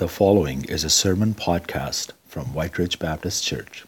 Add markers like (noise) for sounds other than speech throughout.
The following is a sermon podcast from White Ridge Baptist Church.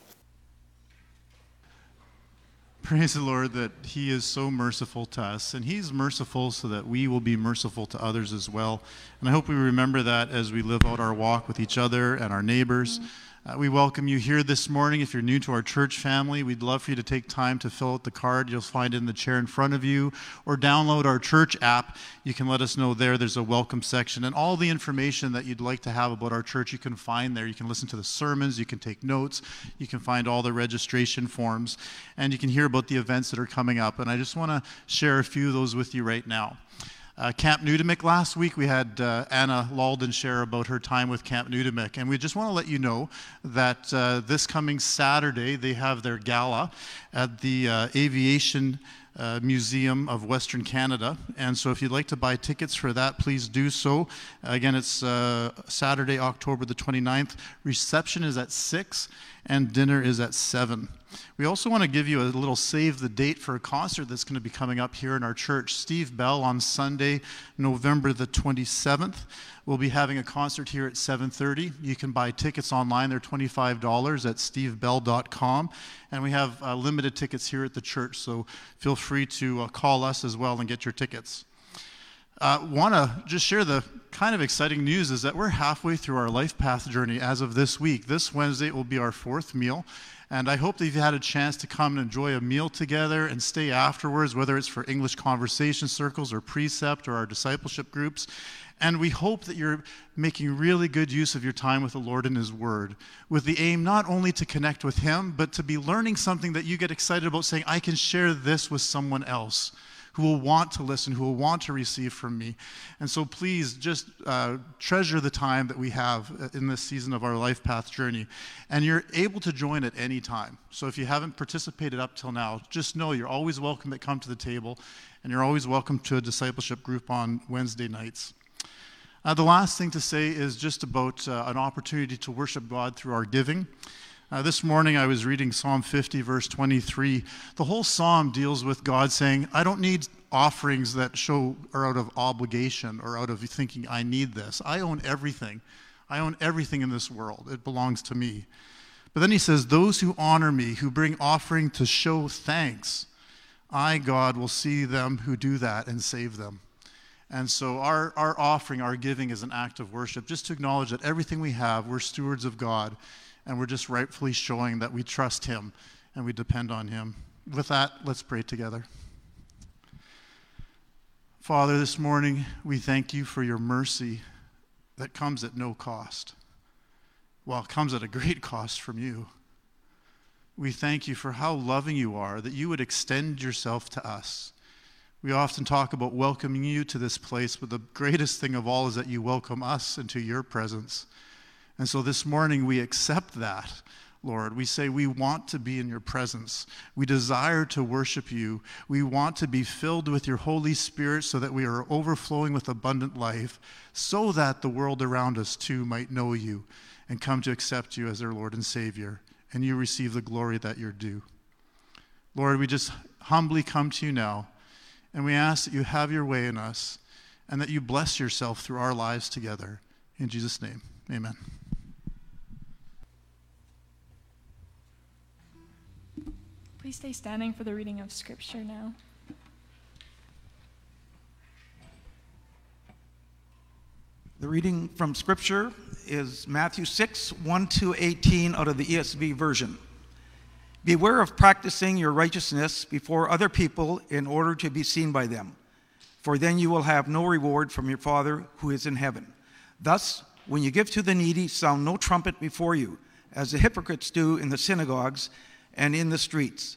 Praise the Lord that He is so merciful to us, and He's merciful so that we will be merciful to others as well. And I hope we remember that as we live out our walk with each other and our neighbors. Uh, we welcome you here this morning. If you're new to our church family, we'd love for you to take time to fill out the card you'll find in the chair in front of you, or download our church app. You can let us know there. There's a welcome section, and all the information that you'd like to have about our church you can find there. You can listen to the sermons, you can take notes, you can find all the registration forms, and you can hear about the events that are coming up. And I just want to share a few of those with you right now. Uh, Camp Nutimik last week, we had uh, Anna Lalden share about her time with Camp Nutimik. And we just want to let you know that uh, this coming Saturday, they have their gala at the uh, Aviation uh, Museum of Western Canada. And so if you'd like to buy tickets for that, please do so. Again, it's uh, Saturday, October the 29th. Reception is at 6 and dinner is at 7. We also want to give you a little save the date for a concert that's going to be coming up here in our church. Steve Bell on Sunday, November the 27th. We'll be having a concert here at 7:30. You can buy tickets online; they're $25 at stevebell.com, and we have uh, limited tickets here at the church. So feel free to uh, call us as well and get your tickets. Uh, Want to just share the kind of exciting news is that we're halfway through our life path journey as of this week. This Wednesday will be our fourth meal. And I hope that you've had a chance to come and enjoy a meal together and stay afterwards, whether it's for English conversation circles or precept or our discipleship groups. And we hope that you're making really good use of your time with the Lord and His Word, with the aim not only to connect with Him, but to be learning something that you get excited about saying, I can share this with someone else who will want to listen, who will want to receive from me. And so please just uh, treasure the time that we have uh, in this season of our life path journey. And you're able to join at any time. So if you haven't participated up till now, just know you're always welcome to come to the table, and you're always welcome to a discipleship group on Wednesday nights. Uh, the last thing to say is just about uh, an opportunity to worship God through our giving. Uh, this morning I was reading Psalm 50, verse 23. The whole psalm deals with God saying, I don't need offerings that show are out of obligation or out of thinking, I need this. I own everything. I own everything in this world. It belongs to me. But then he says, Those who honor me, who bring offering to show thanks, I, God, will see them who do that and save them. And so our, our offering, our giving is an act of worship, just to acknowledge that everything we have, we're stewards of God and we're just rightfully showing that we trust Him and we depend on Him. With that, let's pray together. Father, this morning we thank you for your mercy that comes at no cost. Well, it comes at a great (laughs) cost from you. We thank you for how loving you are, that you would extend yourself to us. We often talk about welcoming you to this place, but the greatest thing of all is that you welcome us into your presence. And so this morning we accept that, Lord. We say we want to be in your presence. We desire to worship you. We want to be filled with your Holy Spirit so that we are overflowing with abundant life, so that the world around us too might know you and come to accept you as their Lord and Savior, and you receive the glory that you're due. Lord, we just humbly come to you now, and we ask that you have your way in us and that you bless yourself through our lives together. In Jesus' name, amen. Please stay standing for the reading of Scripture now. The reading from Scripture is Matthew 6, 1 to 18 out of the ESV version. Beware of practicing your righteousness before other people in order to be seen by them, for then you will have no reward from your Father who is in heaven. Thus, when you give to the needy, sound no trumpet before you, as the hypocrites do in the synagogues and in the streets,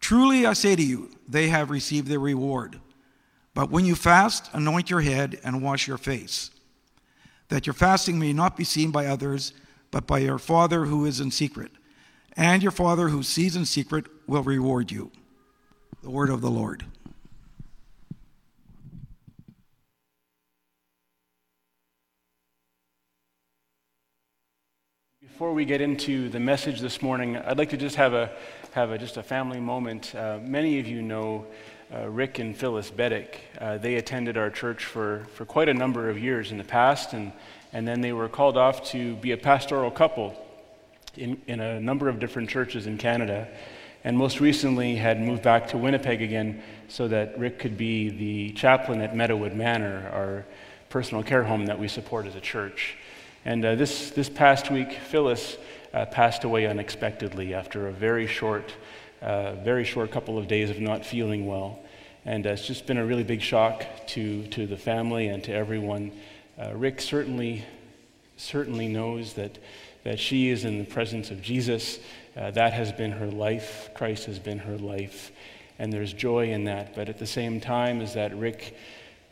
Truly I say to you, they have received their reward. But when you fast, anoint your head and wash your face that your fasting may not be seen by others, but by your Father who is in secret. And your Father who sees in secret will reward you. The word of the Lord. Before we get into the message this morning, I'd like to just have a have a, just a family moment. Uh, many of you know uh, Rick and Phyllis Beddick. Uh, they attended our church for, for quite a number of years in the past, and, and then they were called off to be a pastoral couple in, in a number of different churches in Canada. And most recently had moved back to Winnipeg again so that Rick could be the chaplain at Meadowood Manor, our personal care home that we support as a church. And uh, this, this past week, Phyllis uh, passed away unexpectedly after a very short uh, very short couple of days of not feeling well. And uh, it's just been a really big shock to, to the family and to everyone. Uh, Rick certainly, certainly knows that, that she is in the presence of Jesus. Uh, that has been her life. Christ has been her life. And there's joy in that. But at the same time, is that Rick,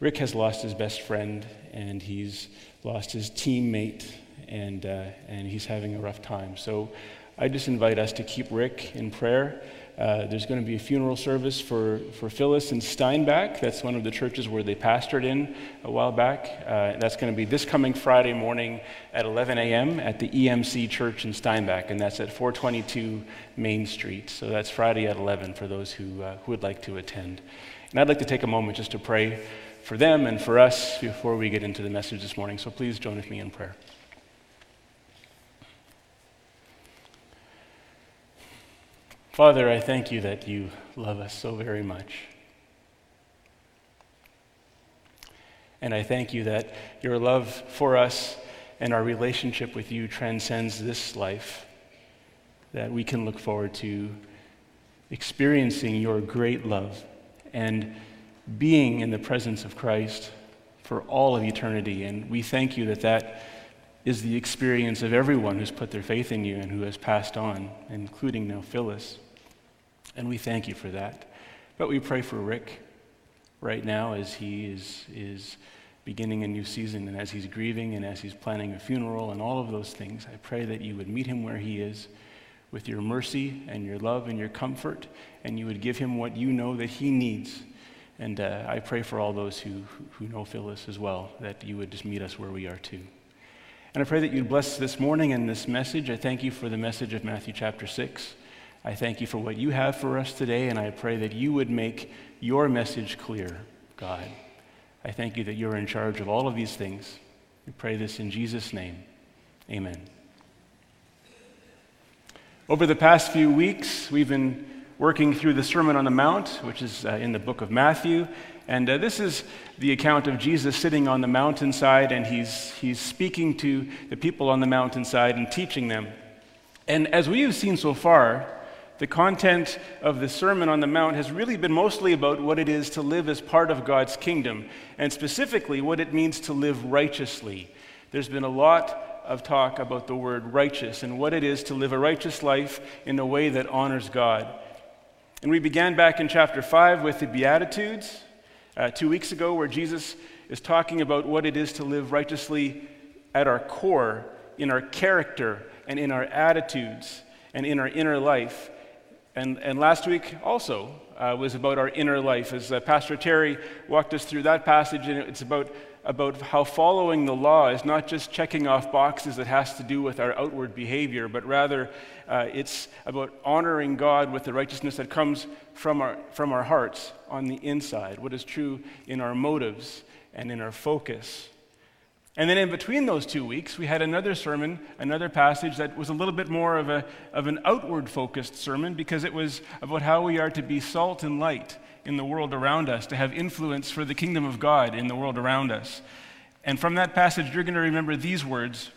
Rick has lost his best friend and he's lost his teammate and, uh, and he's having a rough time. So I just invite us to keep Rick in prayer. Uh, there's going to be a funeral service for, for Phyllis in Steinbach. That's one of the churches where they pastored in a while back. Uh, that's going to be this coming Friday morning at 11 a.m. at the EMC Church in Steinbach, and that's at 422 Main Street. So that's Friday at 11 for those who, uh, who would like to attend. And I'd like to take a moment just to pray for them and for us before we get into the message this morning. So please join with me in prayer. Father, I thank you that you love us so very much. And I thank you that your love for us and our relationship with you transcends this life, that we can look forward to experiencing your great love and being in the presence of Christ for all of eternity. And we thank you that that is the experience of everyone who's put their faith in you and who has passed on, including now Phyllis. And we thank you for that. But we pray for Rick right now as he is, is beginning a new season and as he's grieving and as he's planning a funeral and all of those things. I pray that you would meet him where he is with your mercy and your love and your comfort, and you would give him what you know that he needs. And uh, I pray for all those who, who know Phyllis as well, that you would just meet us where we are too. And I pray that you'd bless this morning and this message. I thank you for the message of Matthew chapter 6. I thank you for what you have for us today, and I pray that you would make your message clear, God. I thank you that you're in charge of all of these things. We pray this in Jesus' name. Amen. Over the past few weeks, we've been working through the Sermon on the Mount, which is uh, in the book of Matthew. And uh, this is the account of Jesus sitting on the mountainside, and he's, he's speaking to the people on the mountainside and teaching them. And as we have seen so far, the content of the Sermon on the Mount has really been mostly about what it is to live as part of God's kingdom, and specifically what it means to live righteously. There's been a lot of talk about the word righteous and what it is to live a righteous life in a way that honors God. And we began back in chapter 5 with the Beatitudes uh, two weeks ago, where Jesus is talking about what it is to live righteously at our core, in our character, and in our attitudes, and in our inner life. And, and last week also uh, was about our inner life, as uh, Pastor Terry walked us through that passage, and it's about about how following the law is not just checking off boxes that has to do with our outward behavior, but rather uh, it's about honoring God with the righteousness that comes from our, from our hearts on the inside, what is true in our motives and in our focus. And then in between those two weeks, we had another sermon, another passage that was a little bit more of, a, of an outward focused sermon because it was about how we are to be salt and light in the world around us, to have influence for the kingdom of God in the world around us. And from that passage, you're going to remember these words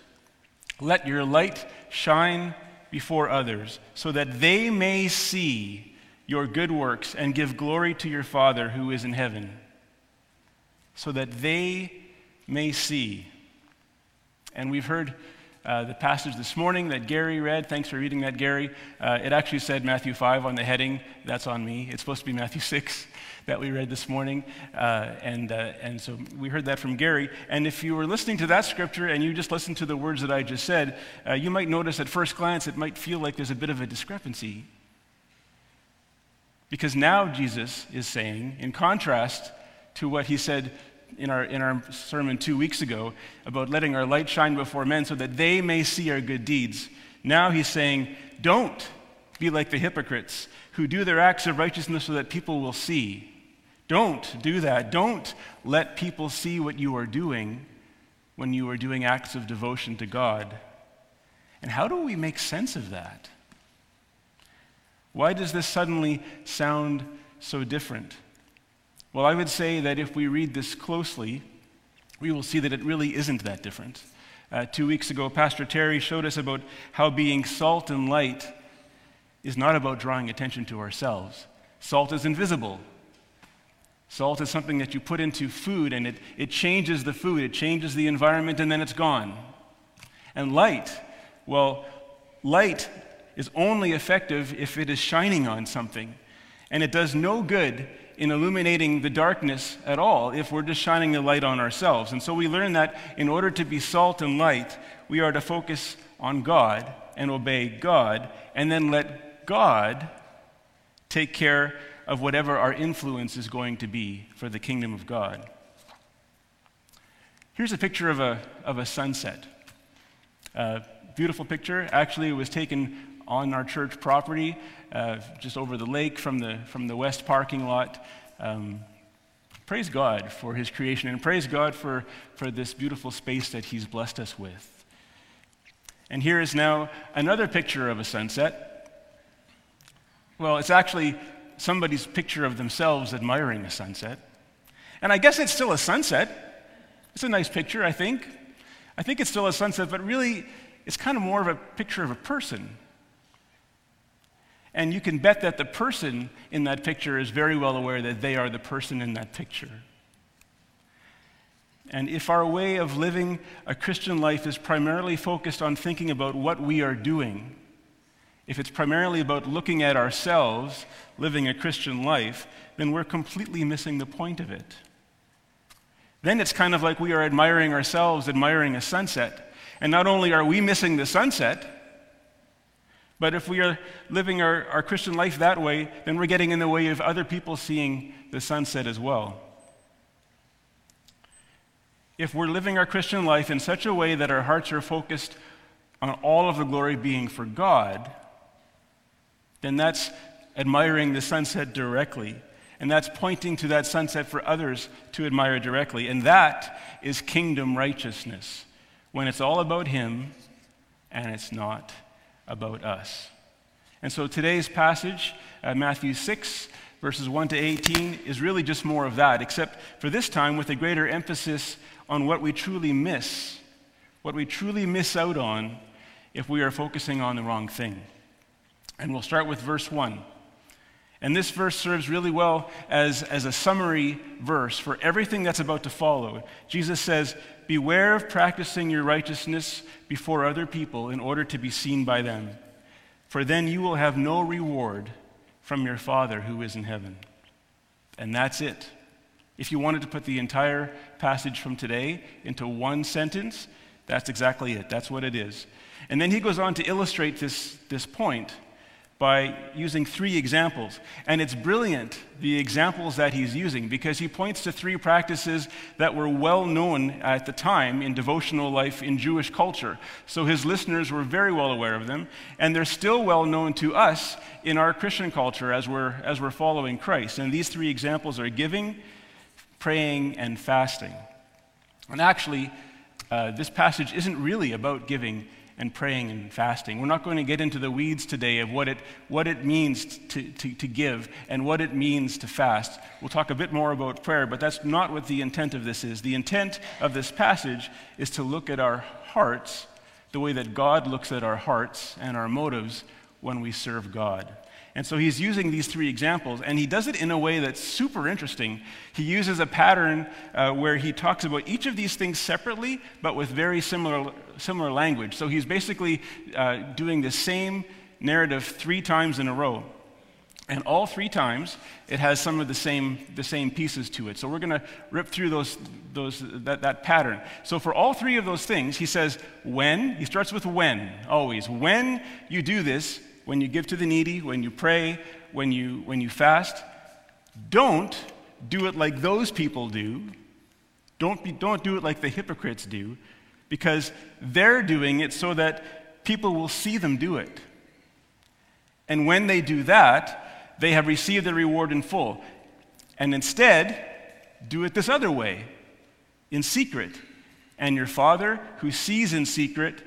Let your light shine before others, so that they may see your good works and give glory to your Father who is in heaven. So that they may see. And we've heard uh, the passage this morning that Gary read. Thanks for reading that, Gary. Uh, it actually said Matthew 5 on the heading. That's on me. It's supposed to be Matthew 6 (laughs) that we read this morning. Uh, and, uh, and so we heard that from Gary. And if you were listening to that scripture and you just listened to the words that I just said, uh, you might notice at first glance it might feel like there's a bit of a discrepancy. Because now Jesus is saying, in contrast to what he said in our, in our sermon two weeks ago about letting our light shine before men so that they may see our good deeds. Now he's saying, don't be like the hypocrites who do their acts of righteousness so that people will see. Don't do that. Don't let people see what you are doing when you are doing acts of devotion to God. And how do we make sense of that? Why does this suddenly sound so different? Well, I would say that if we read this closely, we will see that it really isn't that different. Uh, two weeks ago, Pastor Terry showed us about how being salt and light is not about drawing attention to ourselves. Salt is invisible. Salt is something that you put into food and it, it changes the food, it changes the environment, and then it's gone. And light, well, light is only effective if it is shining on something. And it does no good in illuminating the darkness at all if we're just shining the light on ourselves. And so we learn that in order to be salt and light, we are to focus on God and obey God, and then let God take care of whatever our influence is going to be for the kingdom of God. Here's a picture of a, of a sunset. Uh, beautiful picture. Actually, it was taken on our church property, uh, just over the lake from the, from the west parking lot. Um, praise God for his creation and praise God for, for this beautiful space that he's blessed us with. And here is now another picture of a sunset. Well, it's actually somebody's picture of themselves admiring a sunset. And I guess it's still a sunset. It's a nice picture, I think. I think it's still a sunset, but really, it's kind of more of a picture of a person and you can bet that the person in that picture is very well aware that they are the person in that picture. And if our way of living a Christian life is primarily focused on thinking about what we are doing, if it's primarily about looking at ourselves living a Christian life, then we're completely missing the point of it. Then it's kind of like we are admiring ourselves, admiring a sunset. And not only are we missing the sunset, but if we are living our, our Christian life that way, then we're getting in the way of other people seeing the sunset as well. If we're living our Christian life in such a way that our hearts are focused on all of the glory being for God, then that's admiring the sunset directly. And that's pointing to that sunset for others to admire directly. And that is kingdom righteousness, when it's all about Him and it's not about us. And so today's passage, uh, Matthew 6, verses 1 to 18, is really just more of that, except for this time with a greater emphasis on what we truly miss, what we truly miss out on if we are focusing on the wrong thing. And we'll start with verse 1. And this verse serves really well as, as a summary verse for everything that's about to follow. Jesus says, Beware of practicing your righteousness before other people in order to be seen by them, for then you will have no reward from your Father who is in heaven. And that's it. If you wanted to put the entire passage from today into one sentence, that's exactly it. That's what it is. And then he goes on to illustrate this, this point by using three examples. And it's brilliant, the examples that he's using, because he points to three practices that were well known at the time in devotional life in Jewish culture. So his listeners were very well aware of them, and they're still well known to us in our Christian culture as we're, as we're following Christ. And these three examples are giving, praying, and fasting. And actually, uh, this passage isn't really about giving and praying and fasting. We're not going to get into the weeds today of what it, what it means to, to, to give and what it means to fast. We'll talk a bit more about prayer, but that's not what the intent of this is. The intent of this passage is to look at our hearts the way that God looks at our hearts and our motives when we serve God. And so he's using these three examples, and he does it in a way that's super interesting. He uses a pattern uh, where he talks about each of these things separately, but with very similar, similar language. So he's basically uh, doing the same narrative three times in a row. And all three times, it has some of the same, the same pieces to it. So we're going to rip through those, those, that, that pattern. So for all three of those things, he says, when, he starts with when, always. When you do this, when you give to the needy, when you pray, when you, when you fast, don't do it like those people do. Don't, be, don't do it like the hypocrites do, because they're doing it so that people will see them do it. And when they do that, they have received their reward in full. And instead, do it this other way, in secret. And your Father, who sees in secret,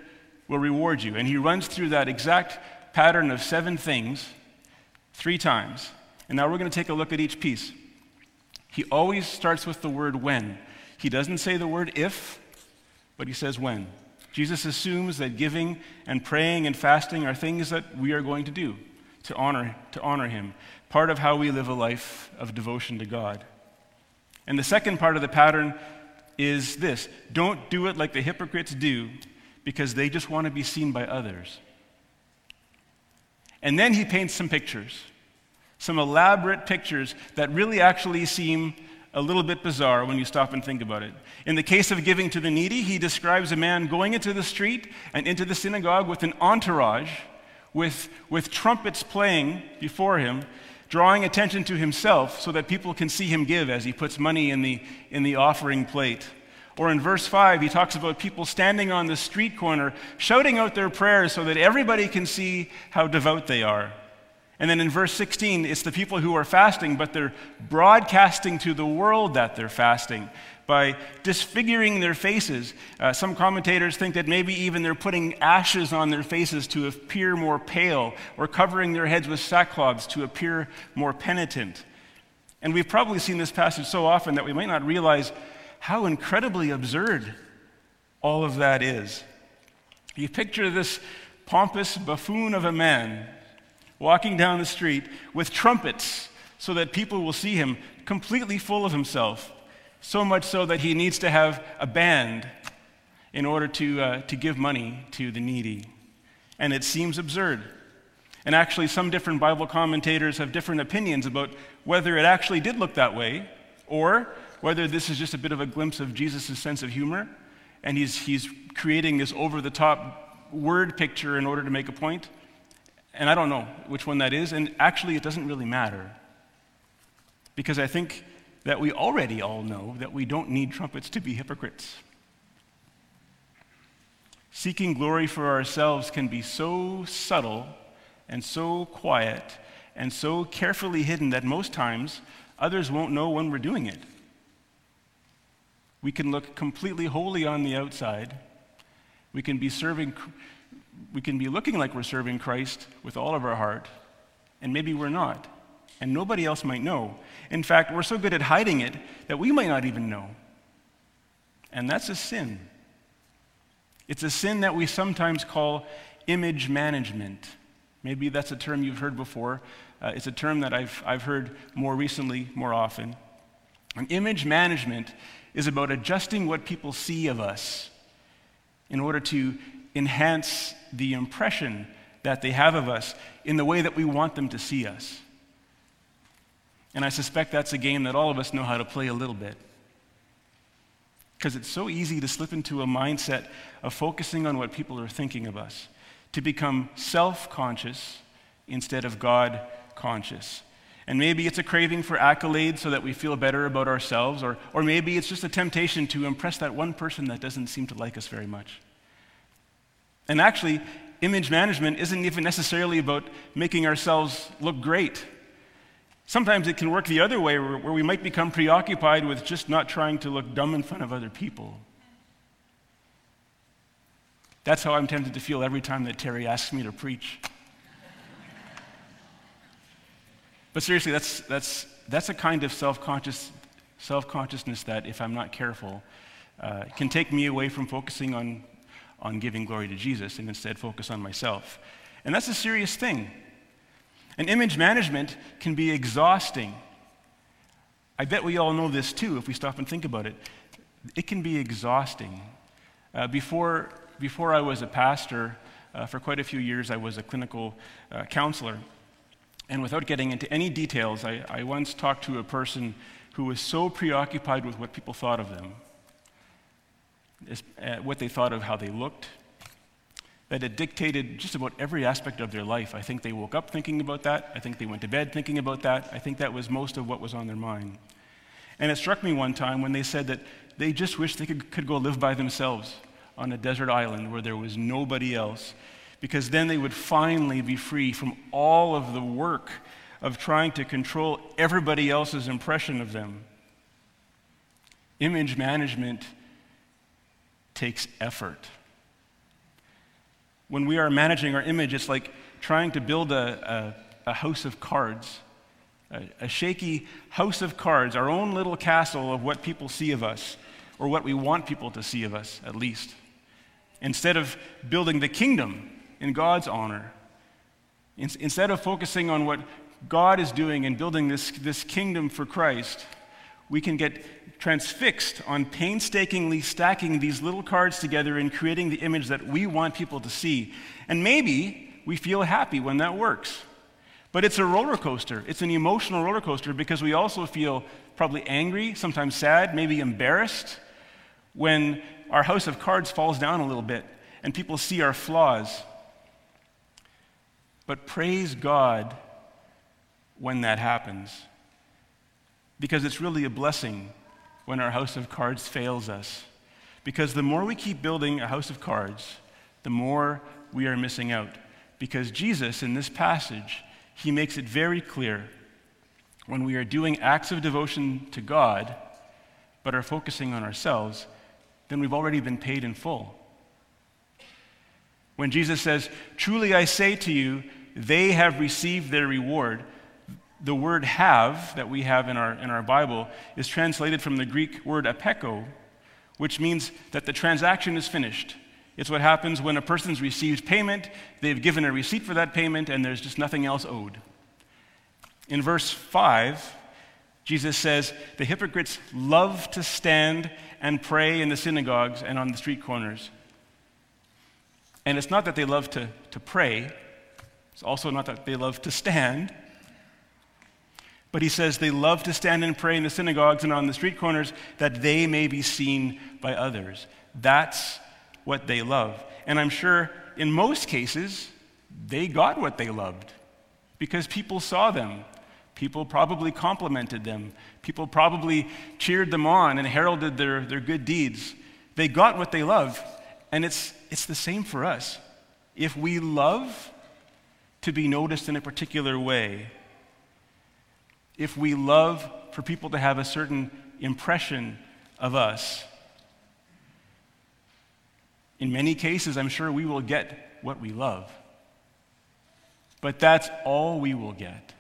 will reward you. And he runs through that exact pattern of seven things three times. And now we're going to take a look at each piece. He always starts with the word when. He doesn't say the word if, but he says when. Jesus assumes that giving and praying and fasting are things that we are going to do to honor, to honor him, part of how we live a life of devotion to God. And the second part of the pattern is this don't do it like the hypocrites do because they just want to be seen by others. And then he paints some pictures, some elaborate pictures that really actually seem a little bit bizarre when you stop and think about it. In the case of giving to the needy, he describes a man going into the street and into the synagogue with an entourage, with, with trumpets playing before him, drawing attention to himself so that people can see him give as he puts money in the, in the offering plate. Or in verse 5, he talks about people standing on the street corner shouting out their prayers so that everybody can see how devout they are. And then in verse 16, it's the people who are fasting, but they're broadcasting to the world that they're fasting by disfiguring their faces. Uh, some commentators think that maybe even they're putting ashes on their faces to appear more pale, or covering their heads with sackcloths to appear more penitent. And we've probably seen this passage so often that we might not realize how incredibly absurd all of that is. You picture this pompous buffoon of a man walking down the street with trumpets so that people will see him completely full of himself, so much so that he needs to have a band in order to, uh, to give money to the needy. And it seems absurd. And actually, some different Bible commentators have different opinions about whether it actually did look that way or whether this is just a bit of a glimpse of Jesus' sense of humor, and he's, he's creating this over the top word picture in order to make a point. And I don't know which one that is, and actually, it doesn't really matter. Because I think that we already all know that we don't need trumpets to be hypocrites. Seeking glory for ourselves can be so subtle and so quiet and so carefully hidden that most times others won't know when we're doing it. We can look completely holy on the outside. We can be serving, we can be looking like we're serving Christ with all of our heart, and maybe we're not. And nobody else might know. In fact, we're so good at hiding it that we might not even know. And that's a sin. It's a sin that we sometimes call image management. Maybe that's a term you've heard before. Uh, it's a term that I've, I've heard more recently, more often. And image management is about adjusting what people see of us in order to enhance the impression that they have of us in the way that we want them to see us. And I suspect that's a game that all of us know how to play a little bit. Because it's so easy to slip into a mindset of focusing on what people are thinking of us, to become self conscious instead of God conscious. And maybe it's a craving for accolades so that we feel better about ourselves, or, or maybe it's just a temptation to impress that one person that doesn't seem to like us very much. And actually, image management isn't even necessarily about making ourselves look great. Sometimes it can work the other way, where, where we might become preoccupied with just not trying to look dumb in front of other people. That's how I'm tempted to feel every time that Terry asks me to preach. But seriously, that's, that's, that's a kind of self-conscious, self-consciousness that, if I'm not careful, uh, can take me away from focusing on, on giving glory to Jesus and instead focus on myself. And that's a serious thing. And image management can be exhausting. I bet we all know this too if we stop and think about it. It can be exhausting. Uh, before, before I was a pastor, uh, for quite a few years, I was a clinical uh, counselor. And without getting into any details, I, I once talked to a person who was so preoccupied with what people thought of them, uh, what they thought of how they looked, that it dictated just about every aspect of their life. I think they woke up thinking about that. I think they went to bed thinking about that. I think that was most of what was on their mind. And it struck me one time when they said that they just wished they could, could go live by themselves on a desert island where there was nobody else because then they would finally be free from all of the work of trying to control everybody else's impression of them. Image management takes effort. When we are managing our image, it's like trying to build a, a, a house of cards, a, a shaky house of cards, our own little castle of what people see of us, or what we want people to see of us, at least. Instead of building the kingdom in God's honor. Instead of focusing on what God is doing and building this, this kingdom for Christ, we can get transfixed on painstakingly stacking these little cards together and creating the image that we want people to see. And maybe we feel happy when that works. But it's a roller coaster. It's an emotional roller coaster because we also feel probably angry, sometimes sad, maybe embarrassed when our house of cards falls down a little bit and people see our flaws but praise God when that happens. Because it's really a blessing when our house of cards fails us. Because the more we keep building a house of cards, the more we are missing out. Because Jesus, in this passage, he makes it very clear when we are doing acts of devotion to God, but are focusing on ourselves, then we've already been paid in full. When Jesus says, Truly I say to you, they have received their reward, the word have that we have in our, in our Bible is translated from the Greek word apecho, which means that the transaction is finished. It's what happens when a person's received payment, they've given a receipt for that payment, and there's just nothing else owed. In verse 5, Jesus says, The hypocrites love to stand and pray in the synagogues and on the street corners and it's not that they love to, to pray, it's also not that they love to stand. But he says they love to stand and pray in the synagogues and on the street corners that they may be seen by others. That's what they love. And I'm sure in most cases, they got what they loved because people saw them. People probably complimented them. People probably cheered them on and heralded their, their good deeds. They got what they love. And it's it's the same for us. If we love to be noticed in a particular way, if we love for people to have a certain impression of us, in many cases, I'm sure we will get what we love. But that's all we will get.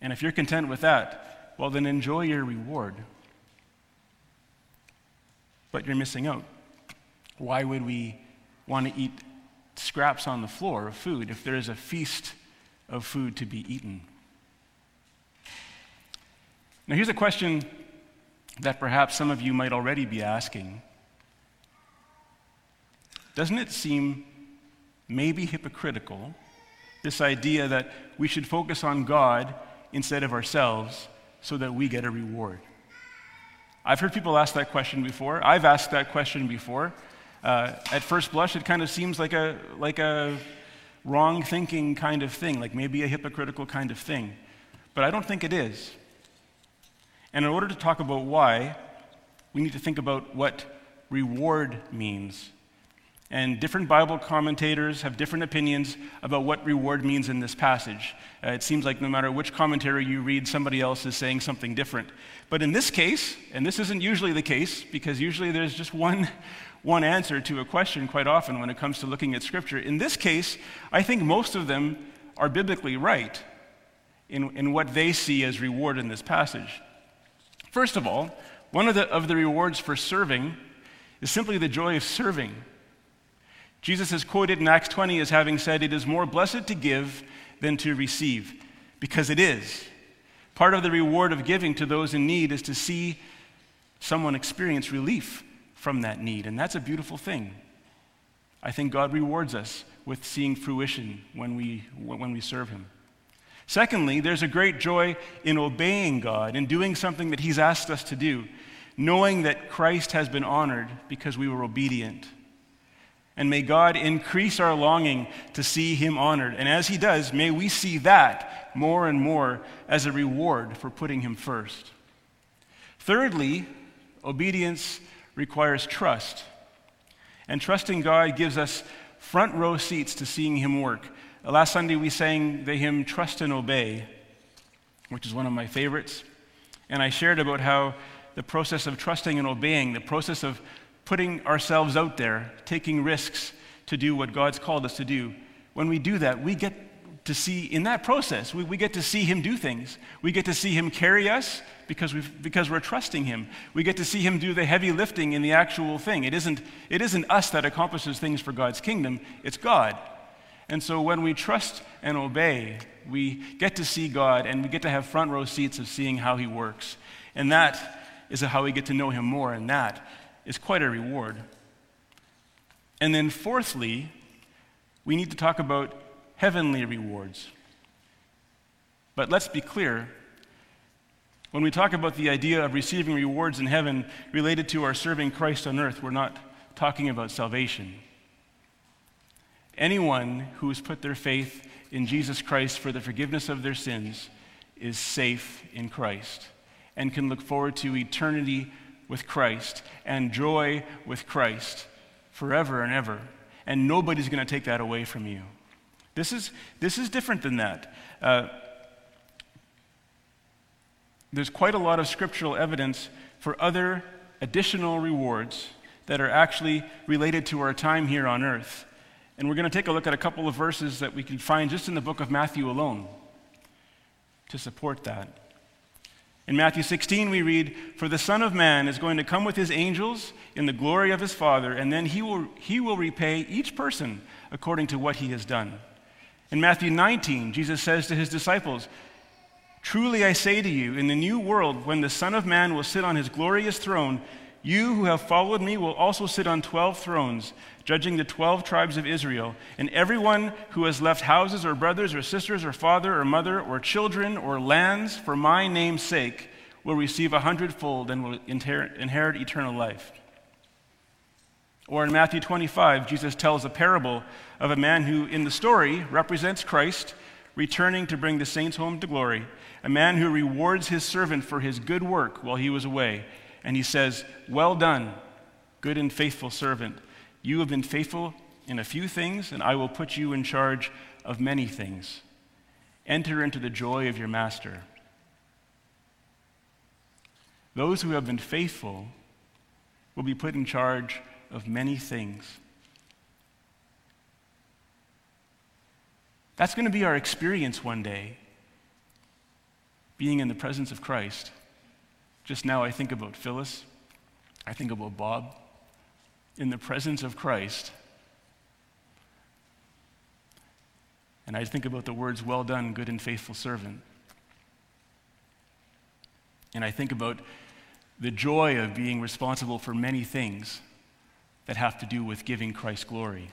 And if you're content with that, well, then enjoy your reward. But you're missing out. Why would we want to eat scraps on the floor of food if there is a feast of food to be eaten? Now, here's a question that perhaps some of you might already be asking. Doesn't it seem maybe hypocritical, this idea that we should focus on God instead of ourselves so that we get a reward? I've heard people ask that question before. I've asked that question before. Uh, at first blush, it kind of seems like a, like, a, wrong thinking kind of thing, like maybe a hypocritical kind of thing. But I don't think it is. And in order to talk about why, we need to think about what reward means. And different Bible commentators have different opinions about what reward means in this passage. Uh, it seems like no matter which commentary you read, somebody else is saying something different. But in this case, and this isn't usually the case, because usually there's just one, (laughs) one answer to a question quite often when it comes to looking at Scripture. In this case, I think most of them are biblically right in, in what they see as reward in this passage. First of all, one of the, of the rewards for serving is simply the joy of serving. Jesus is quoted in Acts 20 as having said, It is more blessed to give than to receive, because it is. Part of the reward of giving to those in need is to see someone experience relief from that need, and that's a beautiful thing. I think God rewards us with seeing fruition when we, when we serve Him. Secondly, there's a great joy in obeying God in doing something that He's asked us to do, knowing that Christ has been honored because we were obedient. And may God increase our longing to see him honored. And as he does, may we see that more and more as a reward for putting him first. Thirdly, obedience requires trust. And trusting God gives us front row seats to seeing him work. Uh, last Sunday we sang the hymn Trust and Obey, which is one of my favorites. And I shared about how the process of trusting and obeying, the process of putting ourselves out there, taking risks to do what God's called us to do, when we do that, we get to see, in that process, we, we get to see Him do things. We get to see Him carry us because, we because we're trusting Him. We get to see Him do the heavy lifting in the actual thing. It isn't, it isn't us that accomplishes things for God's kingdom, it's God. And so when we trust and obey, we get to see God and we get to have front row seats of seeing how He works. And that is how we get to know Him more, and that is quite a reward. And then, fourthly, we need to talk about heavenly rewards. But let's be clear when we talk about the idea of receiving rewards in heaven related to our serving Christ on earth, we're not talking about salvation. Anyone who has put their faith in Jesus Christ for the forgiveness of their sins is safe in Christ and can look forward to eternity with Christ and joy with Christ forever and ever. And nobody's going to take that away from you. This is, this is different than that. Uh, there's quite a lot of scriptural evidence for other additional rewards that are actually related to our time here on earth. And we're going to take a look at a couple of verses that we can find just in the book of Matthew alone to support that. In Matthew 16, we read, For the Son of Man is going to come with his angels in the glory of his Father, and then he will, he will repay each person according to what he has done. In Matthew 19, Jesus says to his disciples, Truly I say to you, in the new world, when the Son of Man will sit on his glorious throne, you who have followed me will also sit on 12 thrones, judging the 12 tribes of Israel. And everyone who has left houses or brothers or sisters or father or mother or children or lands for my name's sake will receive a hundredfold and will inherit, inherit eternal life. Or in Matthew 25, Jesus tells a parable of a man who, in the story, represents Christ returning to bring the saints home to glory, a man who rewards his servant for his good work while he was away and he says, Well done, good and faithful servant. You have been faithful in a few things, and I will put you in charge of many things. Enter into the joy of your master. Those who have been faithful will be put in charge of many things. That's going to be our experience one day, being in the presence of Christ. Just now, I think about Phyllis. I think about Bob. In the presence of Christ. And I think about the words, Well done, good and faithful servant. And I think about the joy of being responsible for many things that have to do with giving Christ glory.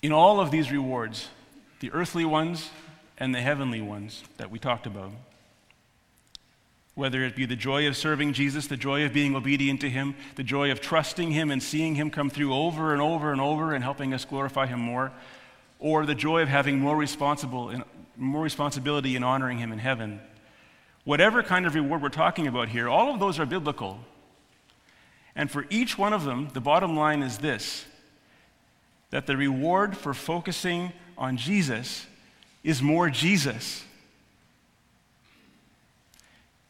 In all of these rewards, the earthly ones and the heavenly ones that we talked about. whether it be the joy of serving Jesus, the joy of being obedient to Him, the joy of trusting Him and seeing Him come through over and over and over and helping us glorify Him more, or the joy of having more, responsible in, more responsibility in honoring Him in heaven. Whatever kind of reward we're talking about here, all of those are biblical. And for each one of them, the bottom line is this that the reward for focusing on Jesus is more Jesus.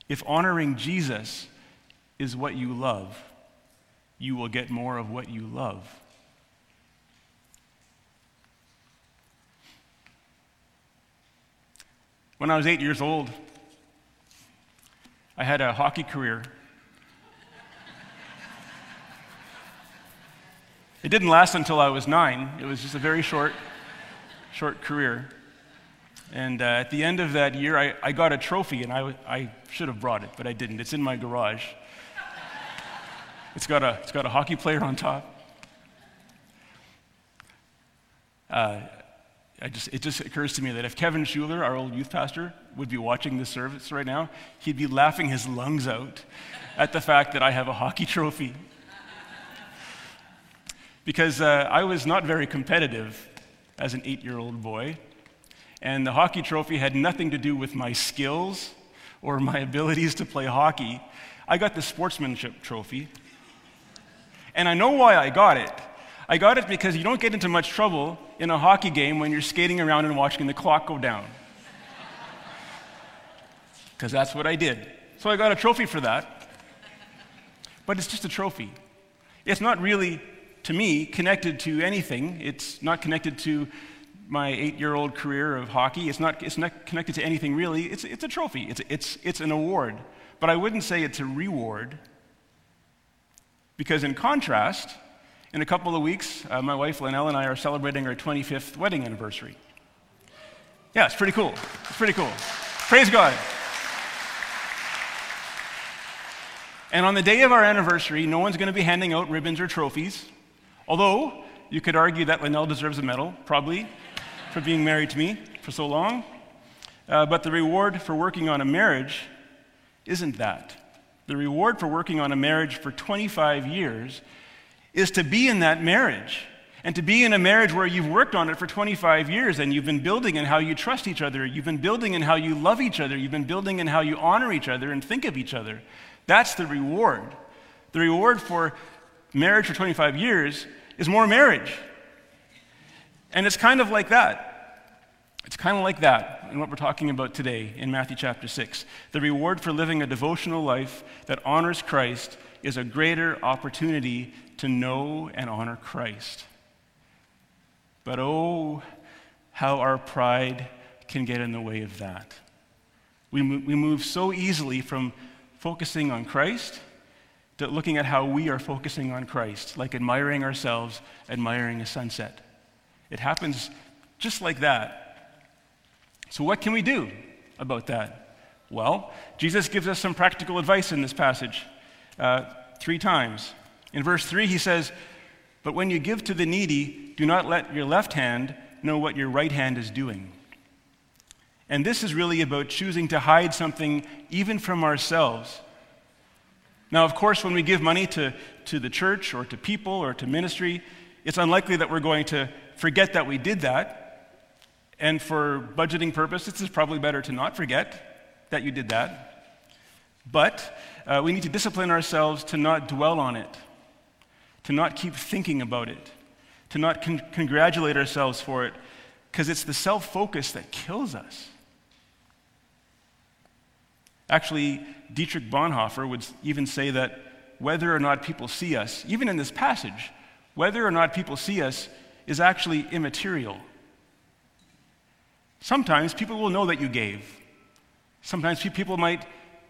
If honoring Jesus is what you love, you will get more of what you love. When I was eight years old, I had a hockey career. It didn't last until I was nine. It was just a very short, short career. And uh, at the end of that year, I, I got a trophy, and I, I should have brought it, but I didn't. It's in my garage. It's got a, it's got a hockey player on top. Uh, just, it just occurs to me that if Kevin Schuler, our old youth pastor, would be watching this service right now, he'd be laughing his lungs out at the fact that I have a hockey trophy. Because uh, I was not very competitive as an eight year old boy. And the hockey trophy had nothing to do with my skills or (laughs) my abilities to play hockey. I got the sportsmanship trophy. And I know why I got it. I got it because you don't get into much trouble in a hockey game when you're skating around and watching the clock go down. (laughs) Because that's what I did. So I got a trophy for that. But it's just a trophy. It's not really, to me, connected to anything. It's not connected to my eight year old career of hockey. It's not, it's not connected to anything really. It's, it's a trophy, it's, it's, it's an award. But I wouldn't say it's a reward. Because, in contrast, in a couple of weeks, uh, my wife Linnell and I are celebrating our 25th wedding anniversary. Yeah, it's pretty cool. It's pretty cool. Praise God. And on the day of our anniversary, no one's going to be handing out ribbons or trophies. Although, you could argue that Linnell deserves a medal, probably for being married to me for so long. Uh, but the reward for working on a marriage isn't that. The reward for working on a marriage for 25 years is to be in that marriage. And to be in a marriage where you've worked on it for 25 years and you've been building in how you trust each other, you've been building in how you love each other, you've been building in how you honor each other and think of each other. That's the reward. The reward for marriage for 25 years is more marriage. And it's kind of like that. It's kind of like that in what we're talking about today in Matthew chapter 6. The reward for living a devotional life that honors Christ is a greater opportunity to know and honor Christ. But oh, how our pride can get in the way of that. We move, we move so easily from focusing on Christ to looking at how we are focusing on Christ, like admiring ourselves, admiring a sunset. It happens just like that. So, what can we do about that? Well, Jesus gives us some practical advice in this passage uh, three times. In verse 3, he says, But when you give to the needy, do not let your left hand know what your right hand is doing. And this is really about choosing to hide something even from ourselves. Now, of course, when we give money to, to the church or to people or to ministry, it's unlikely that we're going to forget that we did that. And for budgeting purposes, it's probably better to not forget that you did that. But uh, we need to discipline ourselves to not dwell on it, to not keep thinking about it, to not con- congratulate ourselves for it, because it's the self focus that kills us. Actually, Dietrich Bonhoeffer would even say that whether or not people see us, even in this passage, whether or not people see us is actually immaterial. Sometimes people will know that you gave. Sometimes people might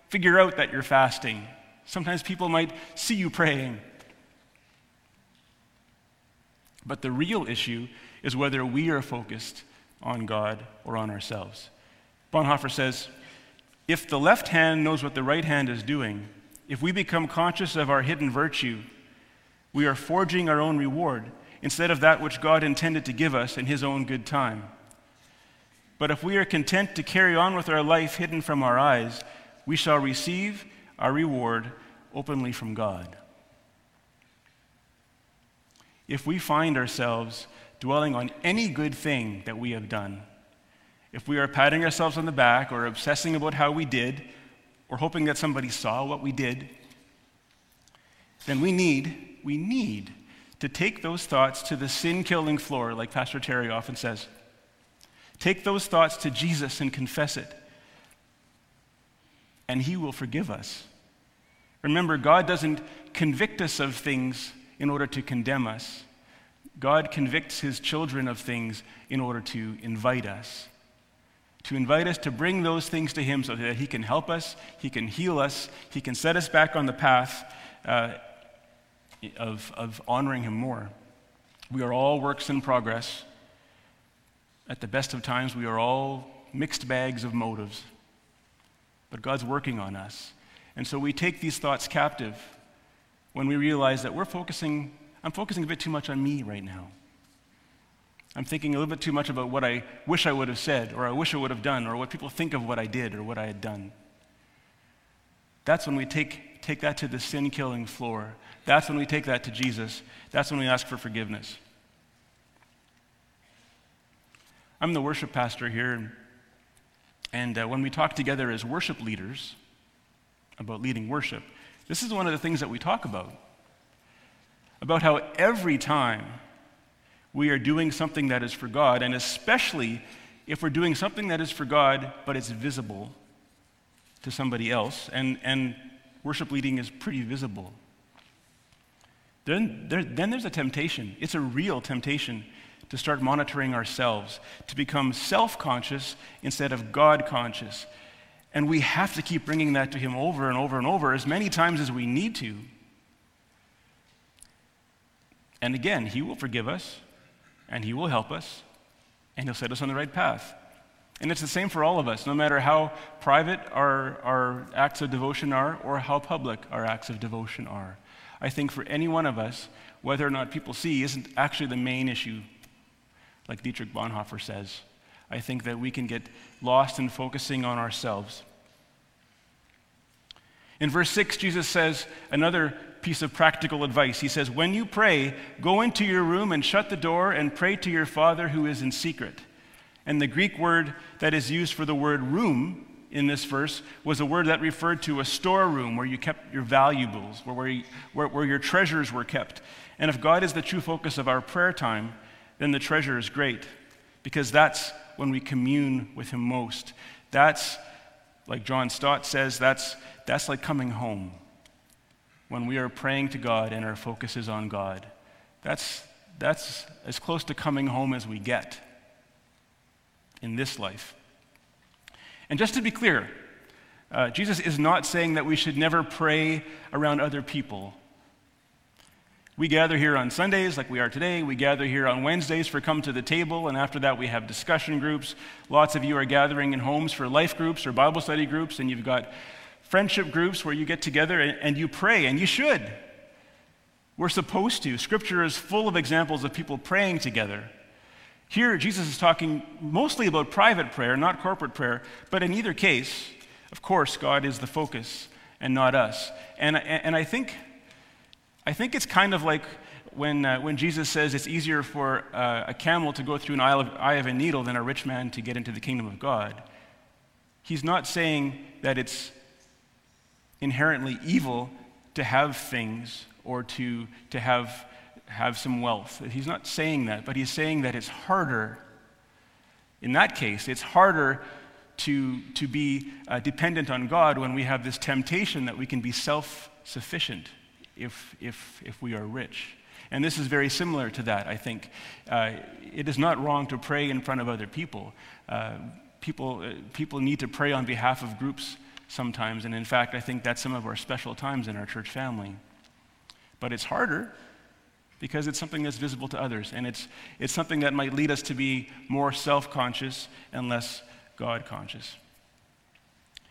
figure out that you're fasting. Sometimes people might see you praying. But the real issue is whether we are focused on God or on ourselves. Bonhoeffer says if the left hand knows what the right hand is doing, if we become conscious of our hidden virtue, we are forging our own reward instead of that which God intended to give us in His own good time. But if we are content to carry on with our life hidden from our eyes, we shall receive our reward openly from God. If we find ourselves dwelling on any good thing that we have done, if we are patting ourselves on the back or obsessing about how we did, or hoping that somebody saw what we did, then we need, we need to take those thoughts to the sin killing floor, like Pastor Terry often says. Take those thoughts to Jesus and confess it, and He will forgive us. Remember, God doesn't convict us of things in order to condemn us. God convicts His children of things in order to invite us. To invite us to bring those things to Him so that He can help us, He can heal us, He can set us back on the path uh, of, of honoring Him more. We are all works in progress. At the best of times, we are all mixed bags of motives. But God's working on us. And so we take these thoughts captive when we realize that we're focusing, I'm focusing a bit too much on me right now. I'm thinking a little bit too much about what I wish I would have said, or I wish I would have done, or what people think of what I did or what I had done. That's when we take, take that to the sin killing floor. That's when we take that to Jesus. That's when we ask for forgiveness. I'm the worship pastor here, and uh, when we talk together as worship leaders about leading worship, this is one of the things that we talk about. About how every time we are doing something that is for God, and especially if we're doing something that is for God, but it's visible to somebody else, and, and worship leading is pretty visible, then, there, then there's a temptation. It's a real temptation to start monitoring ourselves, to become self conscious instead of God conscious. And we have to keep bringing that to Him over and over and over as many times as we need to. And again, He will forgive us, and He will help us, and He'll set us on the right path. And it's the same for all of us, no matter how private our, our acts of devotion are or how public our acts of devotion are. I think for any one of us, whether or not people see isn't actually the main issue like Dietrich Bonhoeffer says. I think that we can get lost in focusing on ourselves. In verse 6, Jesus says another piece of practical advice. He says, When you pray, go into your room and shut the door and pray to your Father who is in secret. And the Greek word that is used for the word room in this verse was a word that referred to a storeroom where you kept your valuables, where, where, you, where, where your treasures were kept. And if God is the true focus of our prayer time, then the treasure is great because that's when we commune with Him most. That's, like John Stott says, that's, that's like coming home. When we are praying to God and our focus is on God, that's, that's as close to coming home as we get in this life. And just to be clear, uh, Jesus is not saying that we should never pray around other people we gather here on Sundays like we are today. We gather here on Wednesdays for come to the table, and after that we have discussion groups. Lots of you are gathering in homes for life groups or Bible study groups, and you've got friendship groups where you get together and, and you pray, and you should. We're supposed to. Scripture is full of examples of people praying together. Here, Jesus is talking mostly about private prayer, not corporate prayer, but in either case, of course, God is the focus and not us. And, and I think I think it's kind of like when, uh, when Jesus says it's easier for uh, a camel to go through an eye of, eye of a needle than a rich man to get into the kingdom of God. He's not saying that it's inherently evil to have things or to, to have, have some wealth. He's not saying that, but he's saying that it's harder. In that case, it's harder to, to be uh, dependent on God when we have this temptation that we can be self sufficient if, if, if we are rich. And this is very similar to that, I think. Uh, it is not wrong to pray in front of other people. Uh, people, uh, people need to pray on behalf of groups sometimes, and in fact, I think that's some of our special times in our church family. But it's harder because it's something that's visible to others, and it's, it's something that might lead us to be more self conscious and less God conscious.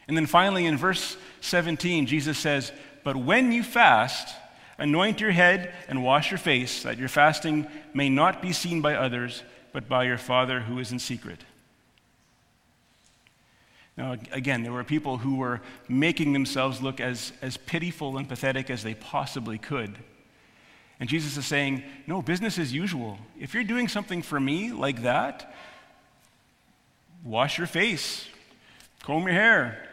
And then finally, in verse 17, Jesus says, but when you fast, anoint your head and wash your face, that your fasting may not be seen by others, but by your Father who is in secret. Now, again, there were people who were making themselves look as, as pitiful and pathetic as they possibly could. And Jesus is saying, No, business as usual. If you're doing something for me like that, wash your face, comb your hair.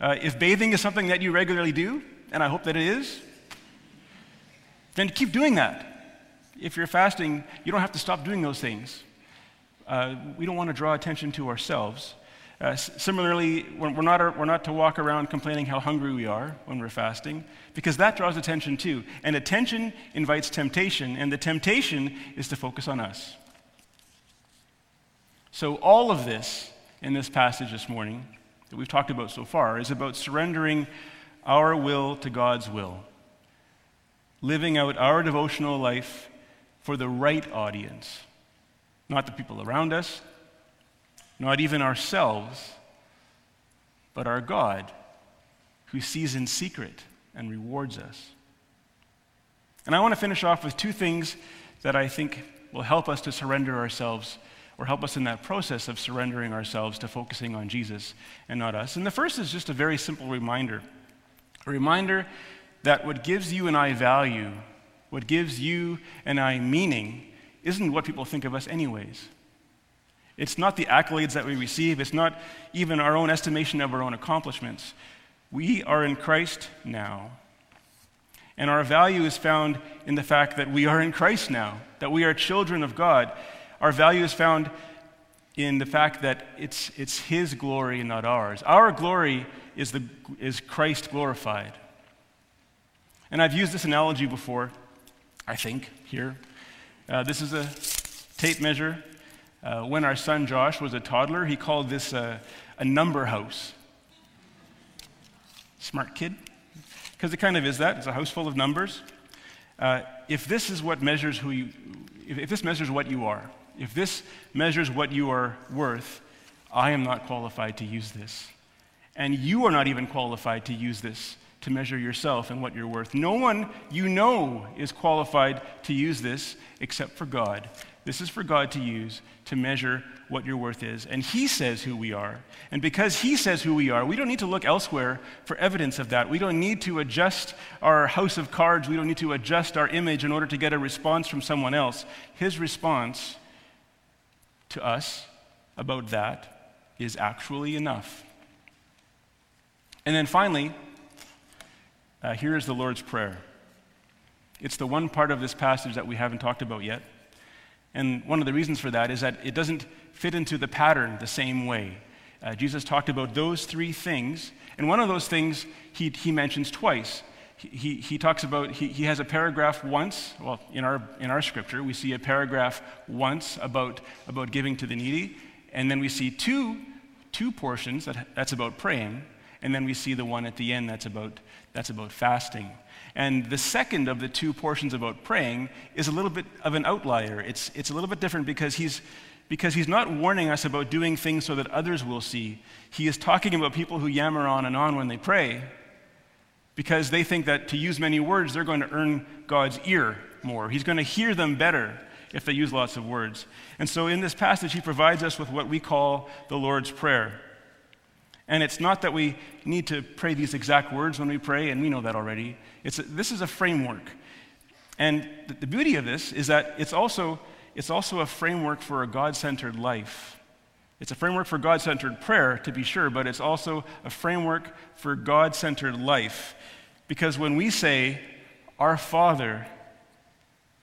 Uh, if bathing is something that you regularly do, and I hope that it is, then keep doing that. If you're fasting, you don't have to stop doing those things. Uh, we don't want to draw attention to ourselves. Uh, similarly, we're, not, we're not to walk around complaining how hungry we are when we're fasting, because that draws attention too. And attention invites temptation, and the temptation is to focus on us. So, all of this in this passage this morning that we've talked about so far is about surrendering our will to God's will, living out our devotional life for the right audience, not the people around us, not even ourselves, but our God, who sees in secret and rewards us. And I want to finish off with two things that I think will help us to surrender ourselves or help us in that process of surrendering ourselves to focusing on Jesus and not us. And the first is just a very simple reminder a reminder that what gives you and I value, what gives you and I meaning, isn't what people think of us, anyways. It's not the accolades that we receive, it's not even our own estimation of our own accomplishments. We are in Christ now. And our value is found in the fact that we are in Christ now, that we are children of God. Our value is found in the fact that it's, it's His glory and not ours. Our glory is, the, is Christ glorified. And I've used this analogy before, I think, here. Uh, this is a tape measure uh, when our son Josh was a toddler, he called this uh, a number house. Smart kid. Because it kind of is that. It's a house full of numbers. Uh, if this is what measures who you, if, if this measures what you are, if this measures what you are worth, I am not qualified to use this. And you are not even qualified to use this to measure yourself and what you're worth. No one you know is qualified to use this except for God. This is for God to use to measure what your worth is. And He says who we are. And because He says who we are, we don't need to look elsewhere for evidence of that. We don't need to adjust our house of cards. We don't need to adjust our image in order to get a response from someone else. His response to us about that is actually enough. And then finally, uh, here is the Lord's Prayer. It's the one part of this passage that we haven't talked about yet. And one of the reasons for that is that it doesn't fit into the pattern the same way. Uh, Jesus talked about those three things, and one of those things he, he mentions twice. He, he, he talks about, he, he has a paragraph once, well, in our, in our scripture, we see a paragraph once about, about giving to the needy, and then we see two, two portions that, that's about praying, and then we see the one at the end that's about, that's about fasting. And the second of the two portions about praying is a little bit of an outlier. It's, it's a little bit different because he's, because he's not warning us about doing things so that others will see. He is talking about people who yammer on and on when they pray because they think that to use many words, they're going to earn God's ear more. He's going to hear them better if they use lots of words. And so in this passage, he provides us with what we call the Lord's Prayer. And it's not that we need to pray these exact words when we pray, and we know that already. It's a, this is a framework. And the, the beauty of this is that it's also, it's also a framework for a God centered life. It's a framework for God centered prayer, to be sure, but it's also a framework for God centered life. Because when we say, Our Father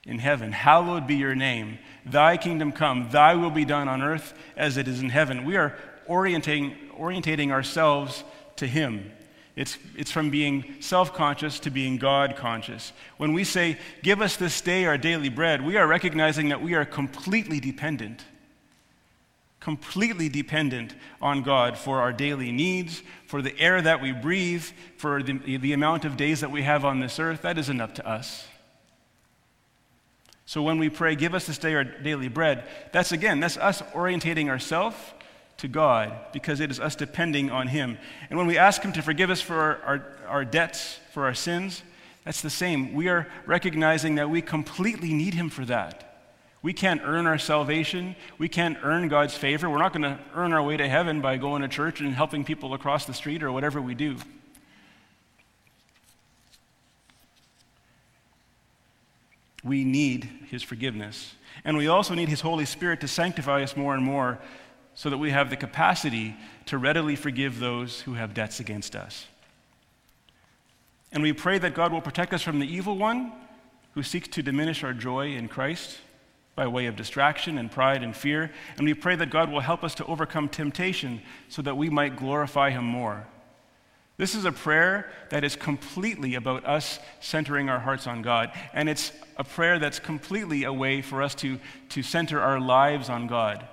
in heaven, hallowed be your name, thy kingdom come, thy will be done on earth as it is in heaven, we are orienting, orientating ourselves to Him. It's, it's from being self conscious to being God conscious. When we say, Give us this day our daily bread, we are recognizing that we are completely dependent. Completely dependent on God for our daily needs, for the air that we breathe, for the, the amount of days that we have on this earth. That isn't up to us. So when we pray, Give us this day our daily bread, that's again, that's us orientating ourselves to God because it is us depending on Him. And when we ask Him to forgive us for our, our, our, debts, for our sins, that's the same. We are recognizing that we completely need Him for that. We can't earn our salvation. We can't earn God's favor. We're not going to earn our way to heaven by going to church and helping people across the street or whatever we do. We need His forgiveness. And we also need His Holy Spirit to sanctify us more and more so that we have the capacity to readily forgive those who have debts against us. And we pray that God will protect us from the evil one who seeks to diminish our joy in Christ by way of distraction and pride and fear. And we pray that God will help us to overcome temptation so that we might glorify Him more. This is a prayer that is completely about us centering our hearts on God. And it's a prayer that's completely a way for us to, to center our lives on God.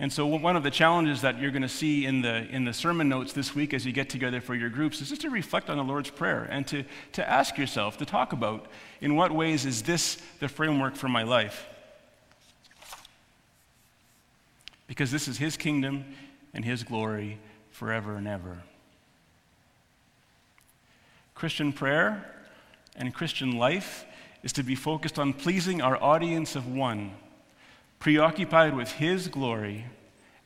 And so, one of the challenges that you're going to see in the, in the sermon notes this week as you get together for your groups is just to reflect on the Lord's Prayer and to, to ask yourself, to talk about in what ways is this the framework for my life? Because this is His kingdom and His glory forever and ever. Christian prayer and Christian life is to be focused on pleasing our audience of one, preoccupied with His glory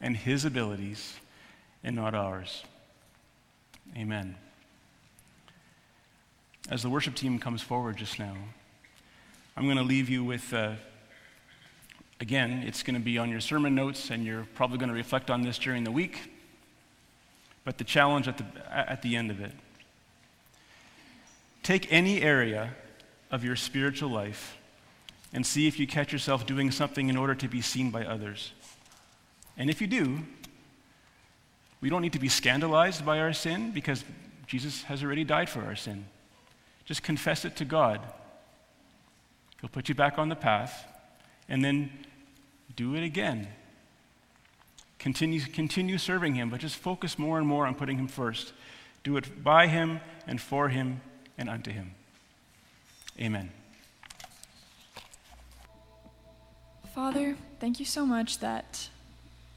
and His abilities and not ours. Amen. As the worship team comes forward just now, I'm going to leave you with, uh, again, it's going to be on your sermon notes, and you're probably going to reflect on this during the week, but the challenge at the, at the end of it. Take any area of your spiritual life and see if you catch yourself doing something in order to be seen by others. And if you do, we don't need to be scandalized by our sin because Jesus has already died for our sin. Just confess it to God. He'll put you back on the path, and then do it again. Continue, continue serving Him, but just focus more and more on putting Him first. Do it by Him and for Him and unto him. Amen. Father, thank you so much that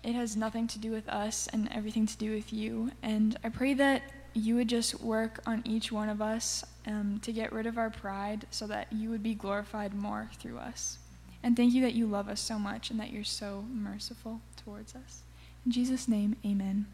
it has nothing to do with us and everything to do with you. And I pray that you would just work on each one of us um, to get rid of our pride so that you would be glorified more through us. And thank you that you love us so much and that you're so merciful towards us. In Jesus' name, amen.